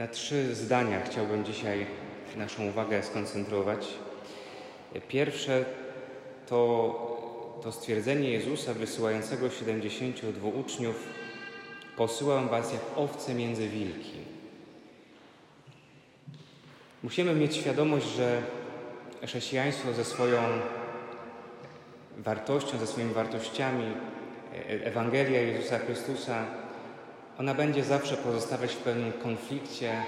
Na trzy zdania chciałbym dzisiaj naszą uwagę skoncentrować. Pierwsze to, to stwierdzenie Jezusa wysyłającego 72 uczniów: Posyłam was jak owce między wilki. Musimy mieć świadomość, że chrześcijaństwo ze swoją wartością, ze swoimi wartościami, Ewangelia Jezusa Chrystusa, ona będzie zawsze pozostawać w pewnym konflikcie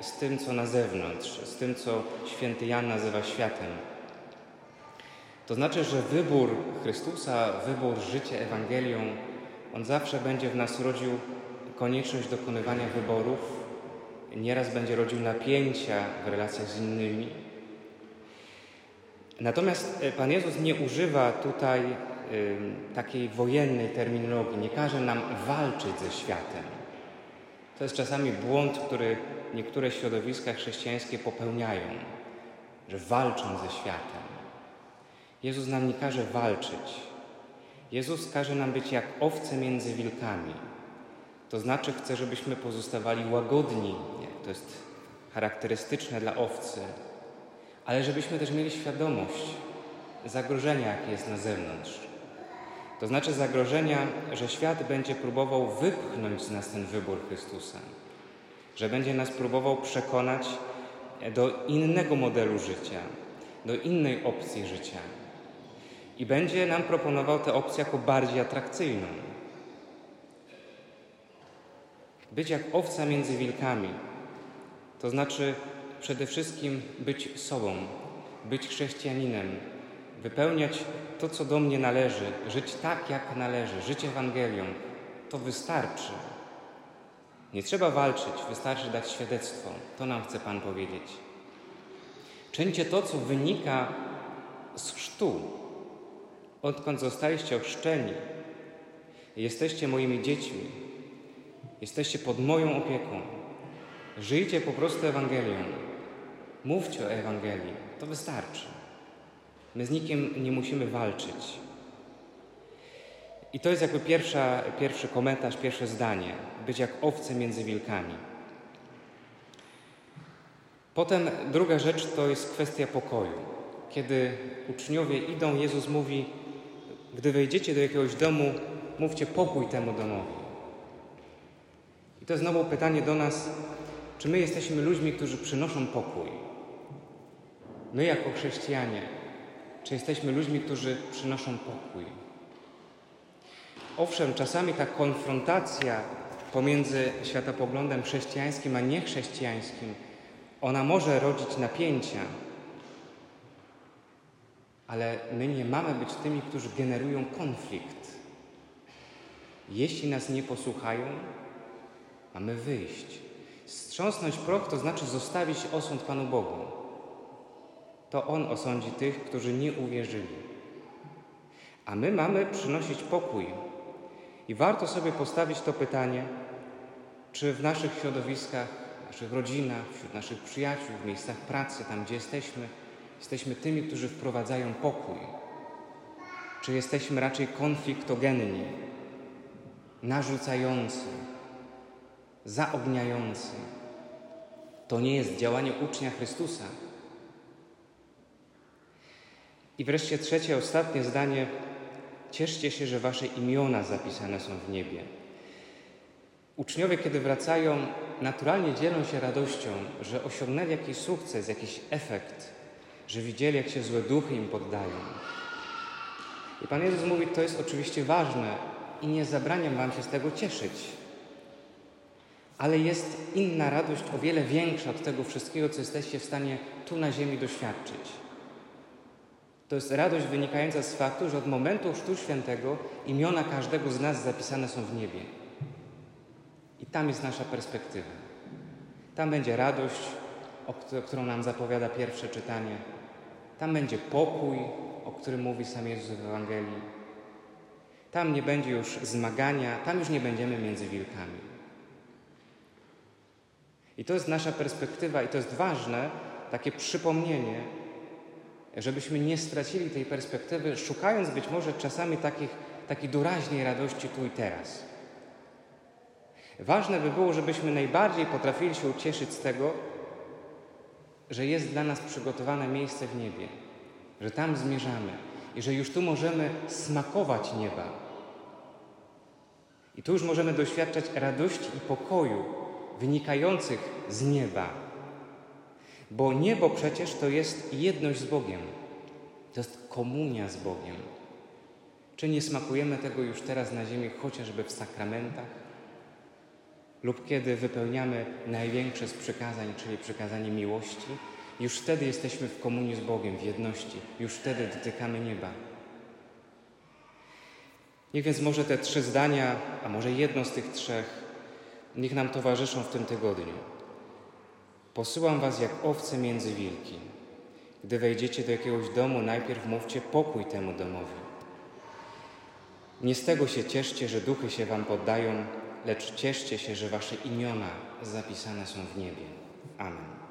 z tym, co na zewnątrz, z tym, co święty Jan nazywa światem. To znaczy, że wybór Chrystusa, wybór życia Ewangelią, on zawsze będzie w nas rodził konieczność dokonywania wyborów, nieraz będzie rodził napięcia w relacjach z innymi. Natomiast e, Pan Jezus nie używa tutaj takiej wojennej terminologii, nie każe nam walczyć ze światem. To jest czasami błąd, który niektóre środowiska chrześcijańskie popełniają, że walczą ze światem. Jezus nam nie każe walczyć. Jezus każe nam być jak owce między wilkami. To znaczy chce, żebyśmy pozostawali łagodni. To jest charakterystyczne dla owcy. Ale żebyśmy też mieli świadomość zagrożenia, jakie jest na zewnątrz. To znaczy zagrożenia, że świat będzie próbował wypchnąć z nas ten wybór Chrystusa. Że będzie nas próbował przekonać do innego modelu życia, do innej opcji życia. I będzie nam proponował tę opcję jako bardziej atrakcyjną. Być jak owca między wilkami, to znaczy przede wszystkim być sobą, być chrześcijaninem, wypełniać to, co do mnie należy, żyć tak, jak należy, żyć Ewangelią, to wystarczy. Nie trzeba walczyć, wystarczy dać świadectwo. To nam chce Pan powiedzieć. Czyńcie to, co wynika z chrztu. Odkąd zostaliście ochrzczeni, jesteście moimi dziećmi, jesteście pod moją opieką. Żyjcie po prostu Ewangelią. Mówcie o Ewangelii. To wystarczy. My z nikim nie musimy walczyć. I to jest jakby pierwsza, pierwszy komentarz, pierwsze zdanie. Być jak owce między wilkami. Potem druga rzecz to jest kwestia pokoju. Kiedy uczniowie idą, Jezus mówi: Gdy wejdziecie do jakiegoś domu, mówcie pokój temu domowi. I to jest znowu pytanie do nas, czy my jesteśmy ludźmi, którzy przynoszą pokój? My, jako chrześcijanie, czy jesteśmy ludźmi, którzy przynoszą pokój? Owszem, czasami ta konfrontacja pomiędzy światopoglądem chrześcijańskim a niechrześcijańskim, ona może rodzić napięcia, ale my nie mamy być tymi, którzy generują konflikt. Jeśli nas nie posłuchają, mamy wyjść. Strząsnąć proch to znaczy zostawić osąd Panu Bogu. To On osądzi tych, którzy nie uwierzyli. A my mamy przynosić pokój. I warto sobie postawić to pytanie, czy w naszych środowiskach, w naszych rodzinach, wśród naszych przyjaciół, w miejscach pracy, tam gdzie jesteśmy, jesteśmy tymi, którzy wprowadzają pokój. Czy jesteśmy raczej konfliktogenni, narzucający, zaogniający. To nie jest działanie ucznia Chrystusa. I wreszcie trzecie, ostatnie zdanie. Cieszcie się, że wasze imiona zapisane są w niebie. Uczniowie, kiedy wracają, naturalnie dzielą się radością, że osiągnęli jakiś sukces, jakiś efekt, że widzieli, jak się złe duchy im poddają. I Pan Jezus mówi, to jest oczywiście ważne i nie zabraniam wam się z tego cieszyć. Ale jest inna radość, o wiele większa od tego wszystkiego, co jesteście w stanie tu na ziemi doświadczyć. To jest radość wynikająca z faktu, że od momentu Chrztu Świętego imiona każdego z nas zapisane są w niebie. I tam jest nasza perspektywa. Tam będzie radość, o którą nam zapowiada pierwsze czytanie. Tam będzie pokój, o którym mówi sam Jezus w Ewangelii. Tam nie będzie już zmagania, tam już nie będziemy między wilkami. I to jest nasza perspektywa, i to jest ważne, takie przypomnienie, żebyśmy nie stracili tej perspektywy, szukając być może czasami takich, takiej doraźnej radości tu i teraz. Ważne by było, żebyśmy najbardziej potrafili się ucieszyć z tego, że jest dla nas przygotowane miejsce w niebie, że tam zmierzamy i że już tu możemy smakować nieba. I tu już możemy doświadczać radości i pokoju wynikających z nieba. Bo niebo przecież to jest jedność z Bogiem. To jest komunia z Bogiem. Czy nie smakujemy tego już teraz na ziemi, chociażby w sakramentach? Lub kiedy wypełniamy największe z przykazań, czyli przykazanie miłości, już wtedy jesteśmy w komunii z Bogiem, w jedności, już wtedy dotykamy nieba. Niech więc może te trzy zdania, a może jedno z tych trzech, niech nam towarzyszą w tym tygodniu. Posyłam was jak owce między wilki. Gdy wejdziecie do jakiegoś domu, najpierw mówcie pokój temu domowi. Nie z tego się cieszcie, że duchy się wam poddają, lecz cieszcie się, że wasze imiona zapisane są w niebie. Amen.